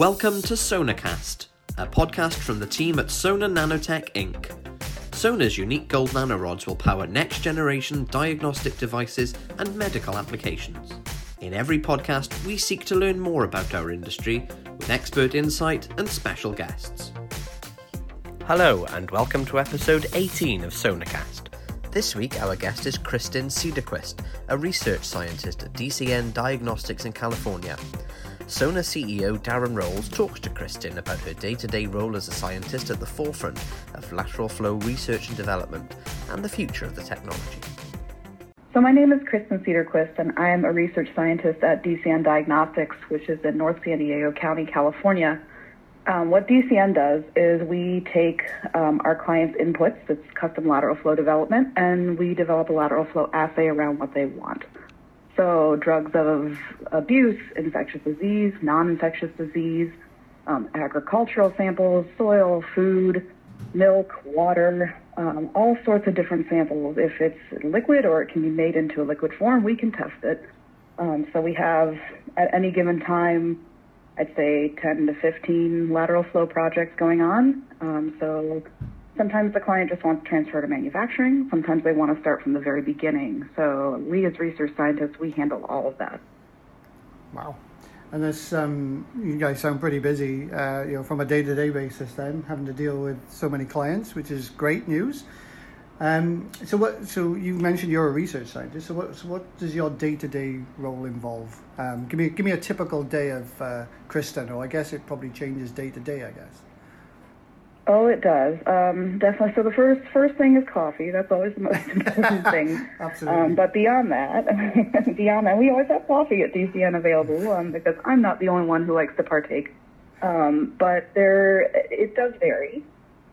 Welcome to Sonacast, a podcast from the team at Sona Nanotech Inc. Sona's unique gold nanorods will power next generation diagnostic devices and medical applications. In every podcast, we seek to learn more about our industry with expert insight and special guests. Hello, and welcome to episode 18 of Sonacast. This week, our guest is Kristin Cederquist, a research scientist at DCN Diagnostics in California. Sona CEO Darren Rolls talks to Kristin about her day to day role as a scientist at the forefront of lateral flow research and development and the future of the technology. So, my name is Kristin Cederquist, and I am a research scientist at DCN Diagnostics, which is in North San Diego County, California. Um, what DCN does is we take um, our clients' inputs, it's custom lateral flow development, and we develop a lateral flow assay around what they want. So drugs of abuse, infectious disease, non-infectious disease, um, agricultural samples, soil, food, milk, water, um, all sorts of different samples. If it's liquid or it can be made into a liquid form, we can test it. Um, so we have at any given time, I'd say 10 to 15 lateral flow projects going on. Um, so Sometimes the client just wants to transfer to manufacturing. Sometimes they want to start from the very beginning. So we, as research scientists, we handle all of that. Wow. And this, um, you guys sound pretty busy, uh, you know, from a day-to-day basis. Then having to deal with so many clients, which is great news. Um, so what? So you mentioned you're a research scientist. So what? So what does your day-to-day role involve? Um, give me give me a typical day of uh, Kristin, or I guess it probably changes day to day. I guess. Oh, it does. Um, definitely. So the first first thing is coffee. That's always the most important thing. Absolutely. Um, but beyond that, beyond that, we always have coffee at DCN available um, because I'm not the only one who likes to partake. Um, but there, it does vary.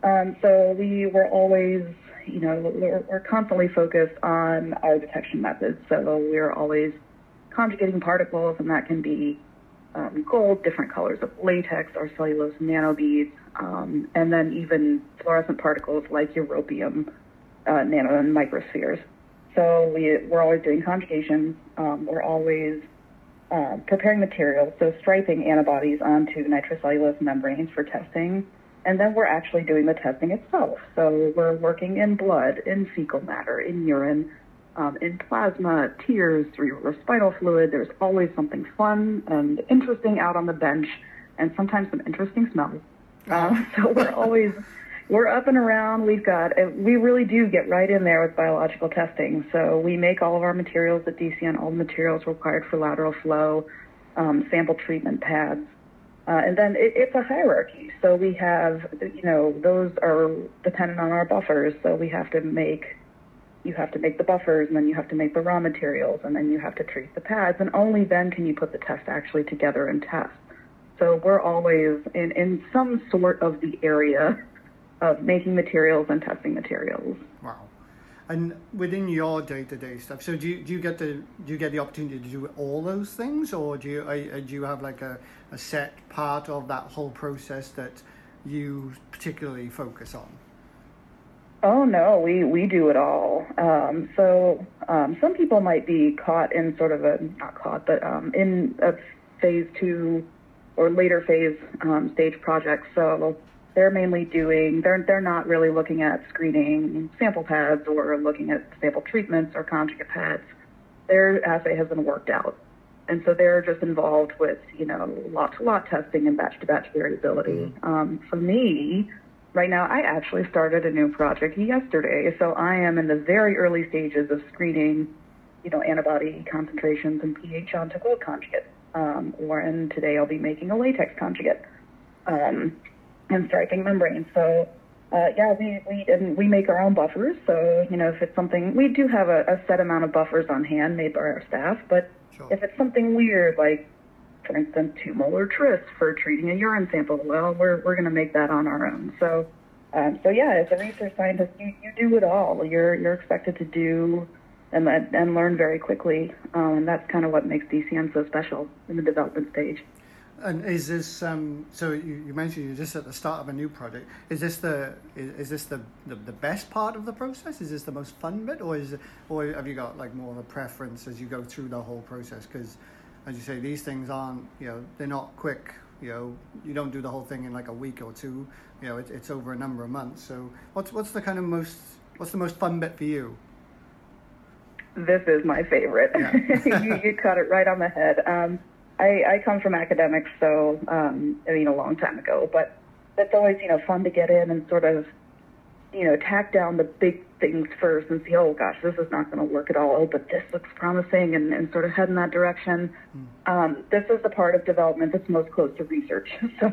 Um, so we were always, you know, we're, we're constantly focused on our detection methods. So we're always conjugating particles, and that can be um, gold, different colors of latex or cellulose nanobeads, um, and then even fluorescent particles like europium uh, nano and microspheres. So we, we're always doing conjugation. Um, we're always uh, preparing materials, so striping antibodies onto nitrocellulose membranes for testing. And then we're actually doing the testing itself. So we're working in blood, in fecal matter, in urine, um, in plasma, tears, or spinal fluid. There's always something fun and interesting out on the bench, and sometimes some interesting smells. Uh, so we're always we're up and around. We've got we really do get right in there with biological testing. So we make all of our materials at DCN, all the materials required for lateral flow, um, sample treatment pads. Uh, and then it, it's a hierarchy. So we have, you know, those are dependent on our buffers. So we have to make you have to make the buffers and then you have to make the raw materials and then you have to treat the pads and only then can you put the test actually together and test. So we're always in, in some sort of the area of making materials and testing materials. Wow. And within your day-to-day stuff, so do you, do you get the do you get the opportunity to do all those things, or do you do you have like a, a set part of that whole process that you particularly focus on? Oh no, we we do it all. Um, so um, some people might be caught in sort of a not caught, but um, in a phase two or later phase um, stage projects. So they're mainly doing they're they're not really looking at screening sample pads or looking at sample treatments or conjugate pads. Their assay has been worked out, and so they're just involved with you know lot to lot testing and batch to batch variability. Mm-hmm. Um, for me Right now, I actually started a new project yesterday, so I am in the very early stages of screening, you know, antibody concentrations and pH onto gold conjugate. Um, or and today I'll be making a latex conjugate um, and striping membranes. So uh, yeah, we we and we make our own buffers. So you know, if it's something we do have a, a set amount of buffers on hand made by our staff, but sure. if it's something weird like for instance, two molar tris for treating a urine sample. Well, we're, we're going to make that on our own. So, um, so yeah, as a research scientist, you, you do it all. You're, you're expected to do and, and learn very quickly. Um, and that's kind of what makes DCN so special in the development stage. And is this um, so? You, you, mentioned you're just at the start of a new project. Is this the is, is this the, the, the best part of the process? Is this the most fun bit, or is or have you got like more of a preference as you go through the whole process? Because as you say, these things aren't, you know, they're not quick You know, you don't do the whole thing in like a week or two. You know, it, it's over a number of months. So, what's what's the kind of most what's the most fun bit for you? This is my favorite. Yeah. you, you cut it right on the head. Um, I, I come from academics, so um, I mean a long time ago, but it's always you know fun to get in and sort of you know tack down the big things first and see oh gosh this is not going to work at all oh but this looks promising and, and sort of head in that direction. Um, this is the part of development that's most close to research, so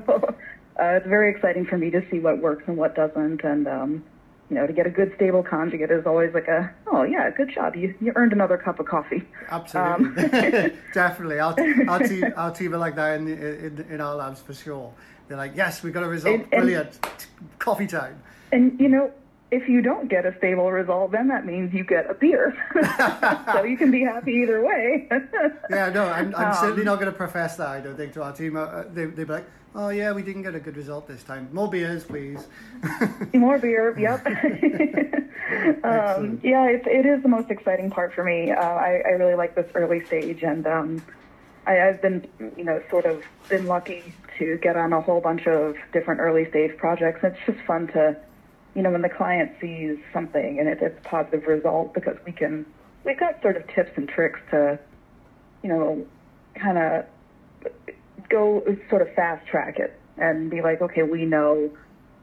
uh, it's very exciting for me to see what works and what doesn't, and um, you know to get a good stable conjugate is always like a oh yeah good job you you earned another cup of coffee. Absolutely, definitely. I'll I'll team I'll team it like that in, in in our labs for sure. They're like, yes, we got a result. And- and- Brilliant. Coffee time. And you know, if you don't get a stable result, then that means you get a beer. so you can be happy either way. Yeah, no, I'm, I'm certainly Um, not going to profess that. I don't think to our team. Uh, they they'd be like, oh yeah, we didn't get a good result this time. More beers, please. More beer, yep. um, yeah, it, it is the most exciting part for me. Uh, I, I really like this early stage, and um, I, I've been, you know, sort of been lucky to get on a whole bunch of different early stage projects. It's just fun to, you know, when the client sees something and it, it's a positive result because we can, we've got sort of tips and tricks to, you know, kind of go sort of fast track it and be like, okay, we know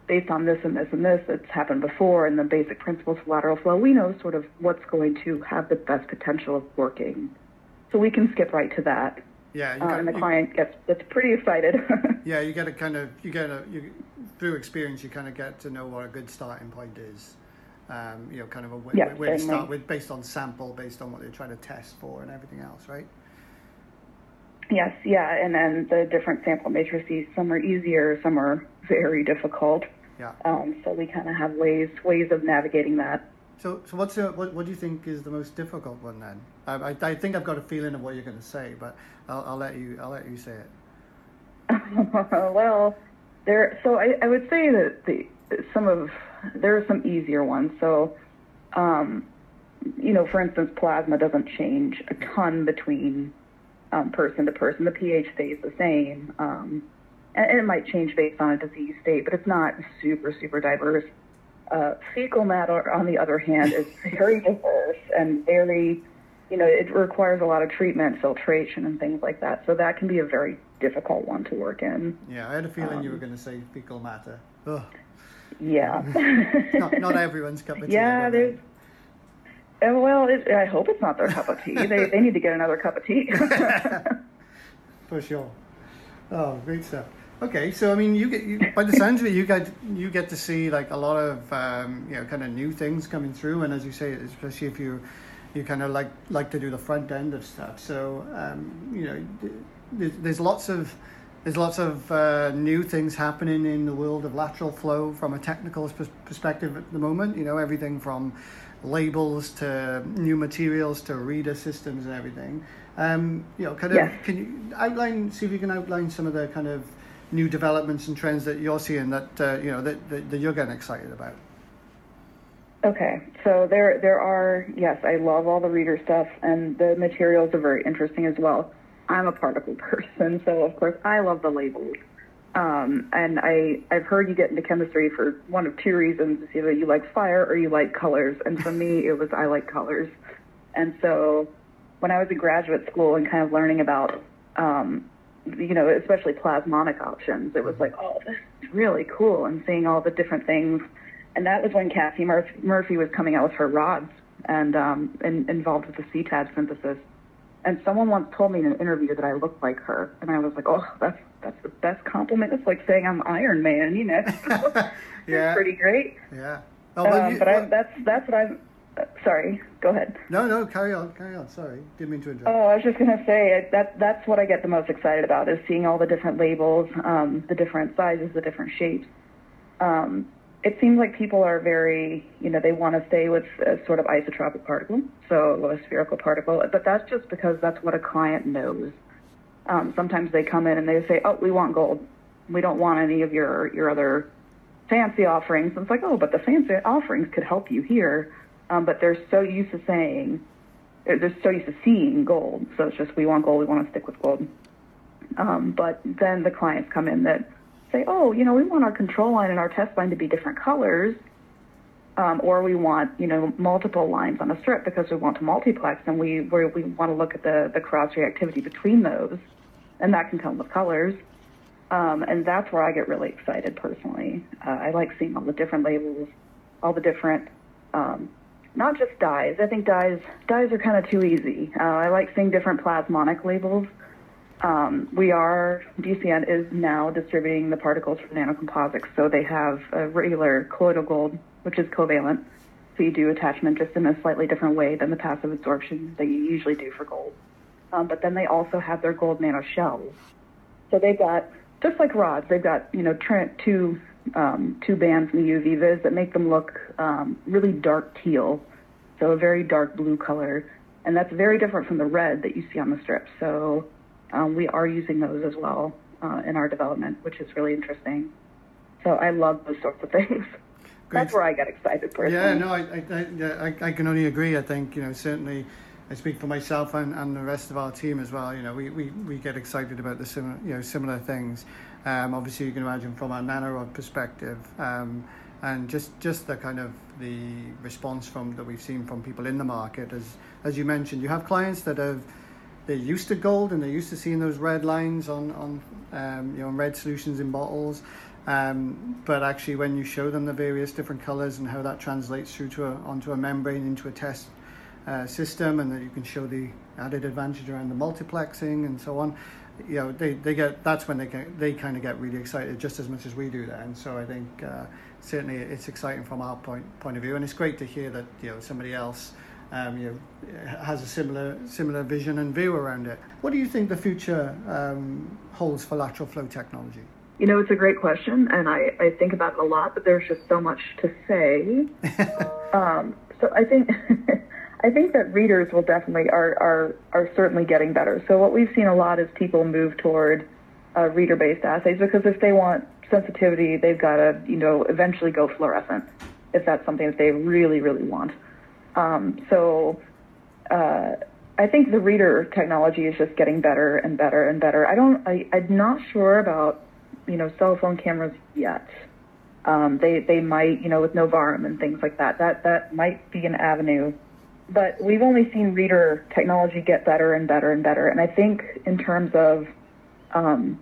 based on this and this and this that's happened before and the basic principles of lateral flow, we know sort of what's going to have the best potential of working. So we can skip right to that. Yeah, you Uh, and the you- client gets gets pretty excited. yeah, you get a kind of you get a you through experience you kind of get to know what a good starting point is. Um, you know, kind of a way, Yeah, way to start with based on sample, based on what they're trying to test for, and everything else, right? yes, yeah, and then the different sample matrices, some are easier, some are very difficult. Yeah. Um, so we kind of have ways ways of navigating that. So, so what's the, what, what do you think is the most difficult one then? I, I, I think I've got a feeling of what you're going to say, but I'll, I'll let you I'll let you say it. well, there. So I, I would say that the some of there are some easier ones. So, um, you know, for instance, plasma doesn't change a ton between um, person to person. The pH stays the same, um, and, and it might change based on a disease state, but it's not super super diverse. Uh, fecal matter, on the other hand, is very diverse and very, you know, it requires a lot of treatment, filtration, and things like that. So that can be a very difficult one to work in. Yeah, I had a feeling you were Um, going to say fecal matter. Ugh, Yeah. not, not everyone's cup of tea. Yeah, there's. uh, Well, it, I hope it's not their cup of tea. They, they need to get another cup of tea. for sure. Oh, great stuff. Okay, so I mean, you get you, by the sounds of it, you get you get to see like a lot of um, you know kind of new things coming through, and as you say, especially if you you kind of like like to do the front end of stuff. So um, you know, there's, there's lots of there's lots of uh, new things happening in the world of lateral flow from a technical pers- perspective at the moment. You know, everything from labels to new materials to reader systems and everything. Um, you know, kind of Yes. can you outline, see if you can outline some of the kind of new developments and trends that you're seeing that uh, you know that, that, that you're getting excited about. okay, so there there are yes, I love all the reader stuff, and the materials are very interesting as well. I'm a particle person, so of course I love the labels. Um, and I, I've heard you get into chemistry for one of two reasons. It's either you like fire or you like colors. And for me, it was I like colors. And so when I was in graduate school and kind of learning about, um, you know, especially plasmonic options, it was like, oh, this is really cool. And seeing all the different things. And that was when Kathy Murphy, Murphy was coming out with her rods and, um, and involved with the CTAB synthesis. And someone once told me in an interview that I looked like her, and I was like, "Oh, that's that's the best compliment. It's like saying I'm Iron Man, you know? Yeah. pretty great. Yeah. Oh, well, Um, you- but I, that's that's what I'm. Uh, sorry, go ahead. no, no, carry on, carry on. Sorry, didn't mean to interrupt. Oh, I was just gonna say that that's what I get the most excited about is seeing all the different labels, um, the different sizes, the different shapes. Um, it seems like people are very, you know, they want to stay with a sort of isotropic particle, so a spherical particle, but that's just because that's what a client knows. Um, sometimes they come in and they say, "Oh, we want gold. We don't want any of your your other fancy offerings." And it's like, "Oh, but the fancy offerings could help you here." Um, but they're so used to saying, they're so used to seeing gold. So it's just we want gold. We want to stick with gold. Um, but then the clients come in that say, oh, you know, we want our control line and our test line to be different colors. Um, or we want, you know, multiple lines on a strip because we want to multiplex and we, we, we want to look at the, the cross reactivity between those. And that can come with colors. Um, and that's where I get really excited personally. Uh, I like seeing all the different labels, all the different, um, not just dyes. I think dyes dyes are kind of too easy. Uh, I like seeing different plasmonic labels. Um, we are DCN is now distributing the particles from nanoComposix, so they have a regular colloidal gold, which is covalent. So you do attachment just in a slightly different way than the passive absorption that you usually do for gold. Um, but then they also have their gold nano shells. So they've got just like rods, they've got you know two um, two bands in the UV vis that make them look um, really dark teal, so a very dark blue color, and that's very different from the red that you see on the strip. So um, we are using those as well uh, in our development, which is really interesting. So I love those sorts of things. Great. That's where I get excited personally. Yeah, no, I, I, I, I can only agree. I think you know certainly. I speak for myself and, and the rest of our team as well. You know, we, we, we get excited about the similar you know similar things. Um, obviously, you can imagine from a nanorod perspective, um, and just just the kind of the response from that we've seen from people in the market. As as you mentioned, you have clients that have they're used to gold and they're used to seeing those red lines on on um, you know red solutions in bottles. Um, but actually, when you show them the various different colors and how that translates through to a, onto a membrane into a test uh, system, and that you can show the added advantage around the multiplexing and so on, you know, they, they get that's when they get they kind of get really excited just as much as we do then. So I think uh, certainly it's exciting from our point point of view, and it's great to hear that you know somebody else. Um, you know, has a similar similar vision and view around it. What do you think the future um, holds for lateral flow technology? You know, it's a great question, and I, I think about it a lot, but there's just so much to say. um, so I think I think that readers will definitely are are are certainly getting better. So what we've seen a lot is people move toward uh, reader-based assays because if they want sensitivity, they've got to you know eventually go fluorescent if that's something that they really really want. Um, so uh, I think the reader technology is just getting better and better and better. I don't I, I'm not sure about you know cell phone cameras yet. Um, they they might you know with Novarum and things like that that that might be an avenue but we've only seen reader technology get better and better and better. And I think in terms of um,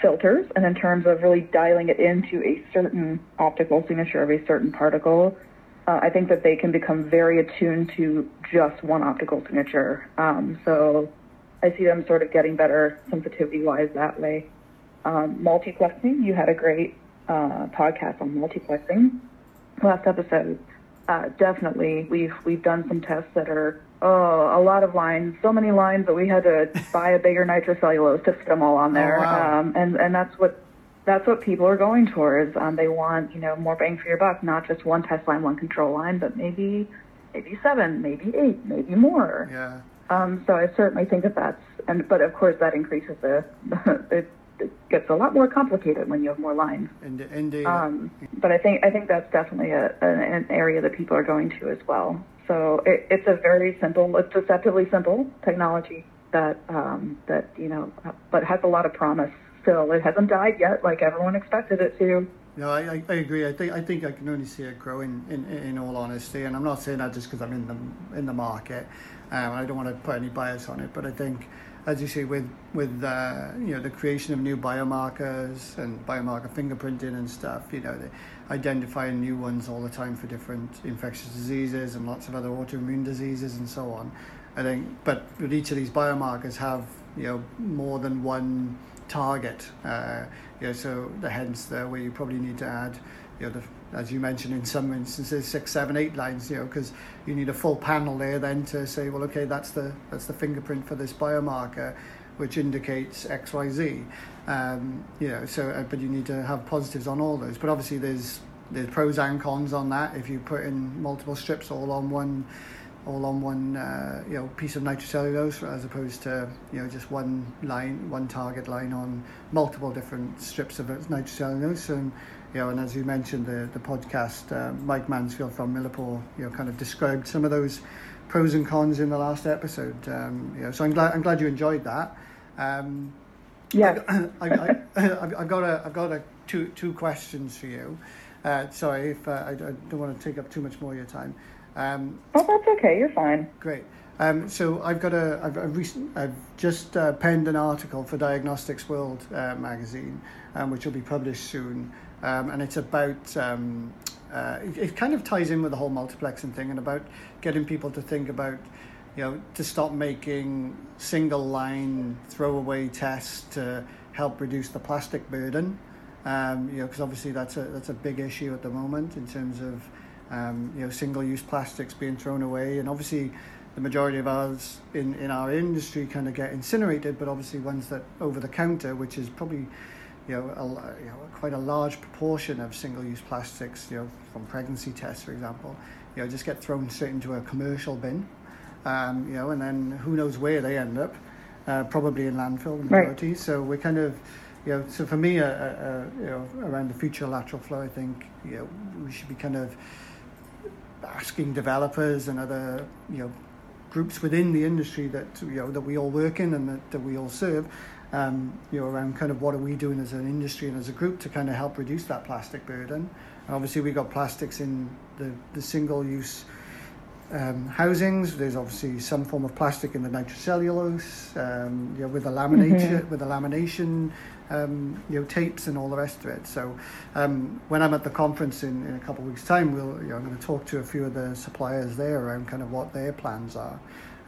filters and in terms of really dialing it into a certain optical signature of a certain particle, uh, I think that they can become very attuned to just one optical signature. Um, so I see them sort of getting better sensitivity wise that way. Um, multiplexing, you had a great uh, podcast on multiplexing last episode. Uh, definitely, we've we've done some tests that are oh a lot of lines, so many lines that we had to buy a bigger nitrocellulose to fit them all on there, oh, wow. um, and and that's what that's what people are going towards. Um, they want you know more bang for your buck, not just one test line, one control line, but maybe maybe seven, maybe eight, maybe more. Yeah. Um, so I certainly think that that's and but of course that increases the the it gets a lot more complicated when you have more lines. Indeed. Um, but I think I think that's definitely a, an, area that people are going to as well. So it, it's a very simple, it's deceptively simple technology that um, that you know, but has a lot of promise. Still, it hasn't died yet, like everyone expected it to. No, I, I agree. I think I think I can only see it growing. In, in all honesty, and I'm not saying that just because I'm in the in the market. Um, I don't want to put any bias on it, but I think as you say, with with uh, you know the creation of new biomarkers and biomarker fingerprinting and stuff, you know, identifying new ones all the time for different infectious diseases and lots of other autoimmune diseases and so on. I think, but with each of these biomarkers have you know more than one target. Uh, you know, so the hence the where you probably need to add you know the as you mentioned in some instances, six, seven, eight lines, you know, because you need a full panel there then to say, well, okay, that's the that's the fingerprint for this biomarker, which indicates X, Y, Z. Um, you know, so uh, but you need to have positives on all those. But obviously, there's there's pros and cons on that. If you put in multiple strips all on one all on one uh, you know piece of nitrocellulose as opposed to you know just one line one target line on multiple different strips of nitrocellulose and you know, and as you mentioned, the, the podcast, uh, Mike Mansfield from Millipore, you know, kind of described some of those pros and cons in the last episode. Um, you know, so I'm glad I'm glad you enjoyed that. Um, Yeah. I, I've got a, I've got a two, two questions for you. Uh, sorry if uh, I, I don't want to take up too much more of your time. Um, oh, that's okay. You're fine. Great. Um, so I've got a, I've, I've, recent, I've just uh, penned an article for Diagnostics World uh, magazine, um, which will be published soon, um, and it's about. Um, uh, it, it, kind of ties in with the whole multiplexing thing, and about getting people to think about, you know, to stop making single line throwaway tests to help reduce the plastic burden. Um, you know, because obviously that's a that's a big issue at the moment in terms of um, you know single use plastics being thrown away, and obviously the majority of ours in, in our industry kind of get incinerated, but obviously ones that over the counter, which is probably you know, a, you know quite a large proportion of single-use plastics, you know, from pregnancy tests, for example, you know, just get thrown straight into a commercial bin, um, you know, and then who knows where they end up, uh, probably in landfill majority. Right. So we're kind of, you know, so for me, uh, uh, you know, around the future of lateral flow, I think, you know, we should be kind of asking developers and other, you know, groups within the industry that you know that we all work in and that, that we all serve um, you know around kind of what are we doing as an industry and as a group to kind of help reduce that plastic burden and obviously we got plastics in the, the single use um, housings there's obviously some form of plastic in the nitrocellulose um, you know, with the lamination mm-hmm. with the lamination um, you know, tapes and all the rest of it. So um, when I'm at the conference in, in a couple of weeks' time, we'll, you know, I'm going to talk to a few of the suppliers there around kind of what their plans are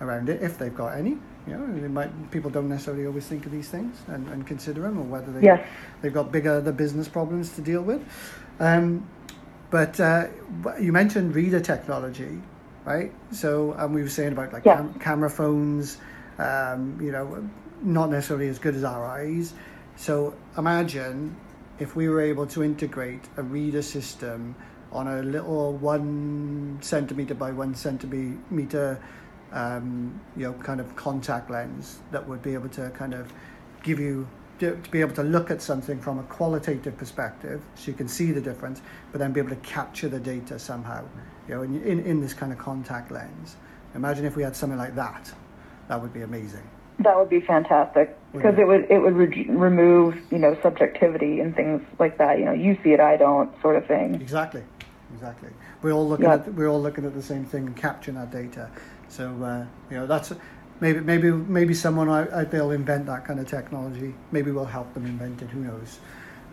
around it, if they've got any. You know, might, people don't necessarily always think of these things and, and consider them, or whether they, yes. they've got bigger the business problems to deal with. Um, but uh, you mentioned reader technology, right? So um, we were saying about like yeah. cam- camera phones, um, you know, not necessarily as good as our eyes. So imagine if we were able to integrate a reader system on a little one centimeter by one centimeter, um, you know, kind of contact lens that would be able to kind of give you to, be able to look at something from a qualitative perspective, so you can see the difference, but then be able to capture the data somehow, you know, in, in, in this kind of contact lens. Imagine if we had something like that. That would be amazing. That would be fantastic because it would it would re- remove you know subjectivity and things like that. You know, you see it, I don't, sort of thing. Exactly, exactly. We're all looking yep. at we're all looking at the same thing and capturing that data. So uh, you know that's maybe maybe maybe someone out there will invent that kind of technology. Maybe we'll help them invent it. Who knows?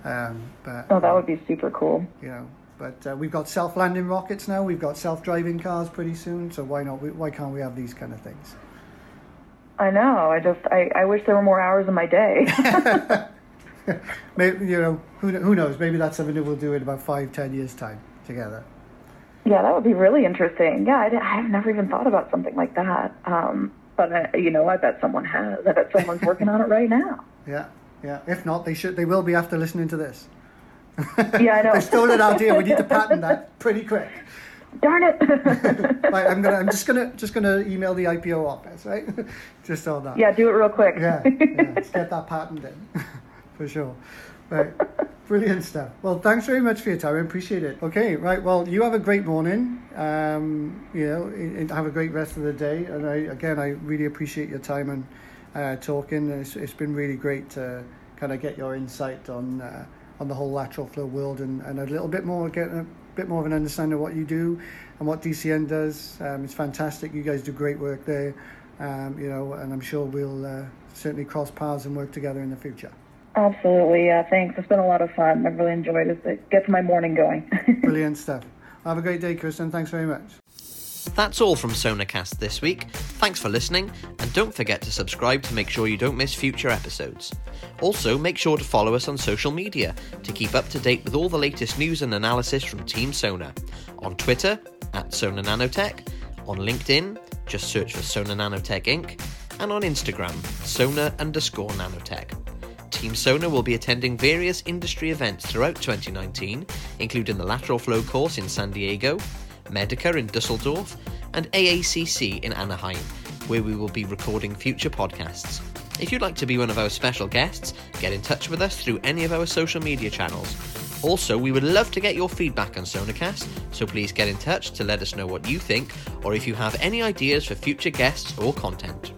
Um, but oh, that would be super cool. You know, but uh, we've got self-landing rockets now. We've got self-driving cars pretty soon. So why not? Why can't we have these kind of things? I know. I just I, I wish there were more hours in my day. maybe you know who who knows? Maybe that's something that we'll do in about five ten years time together. Yeah, that would be really interesting. Yeah, I, I have never even thought about something like that. Um, but uh, you know, I bet someone has. I bet someone's working on it right now. Yeah, yeah. If not, they should. They will be after listening to this. Yeah, I know. they stole it idea. We need to patent that pretty quick. Darn it! right, I'm gonna. I'm just gonna. Just gonna email the IPO office, right? just all that. Yeah, do it real quick. yeah, yeah. Let's get that patent in, for sure. Right, brilliant stuff. Well, thanks very much for your time. I appreciate it. Okay, right. Well, you have a great morning. Um, you know, have a great rest of the day. And I, again, I really appreciate your time and uh, talking. It's, it's been really great to kind of get your insight on uh, on the whole lateral flow world and, and a little bit more get bit more of an understanding of what you do and what DCN does. Um, it's fantastic. You guys do great work there, um, you know, and I'm sure we'll uh, certainly cross paths and work together in the future. Absolutely, yeah. Thanks. It's been a lot of fun. I've really enjoyed it. It gets my morning going. Brilliant stuff. Have a great day, Kristin. Thanks very much. That's all from Sonacast this week. Thanks for listening, and don't forget to subscribe to make sure you don't miss future episodes. Also, make sure to follow us on social media to keep up to date with all the latest news and analysis from Team Sona. On Twitter, at Sona Nanotech, on LinkedIn, just search for Sona Nanotech Inc., and on Instagram, Sona underscore Nanotech. Team Sona will be attending various industry events throughout 2019, including the Lateral Flow course in San Diego, Medica in Dusseldorf, and AACC in Anaheim, where we will be recording future podcasts. If you'd like to be one of our special guests, get in touch with us through any of our social media channels. Also, we would love to get your feedback on Sonacast, so please get in touch to let us know what you think or if you have any ideas for future guests or content.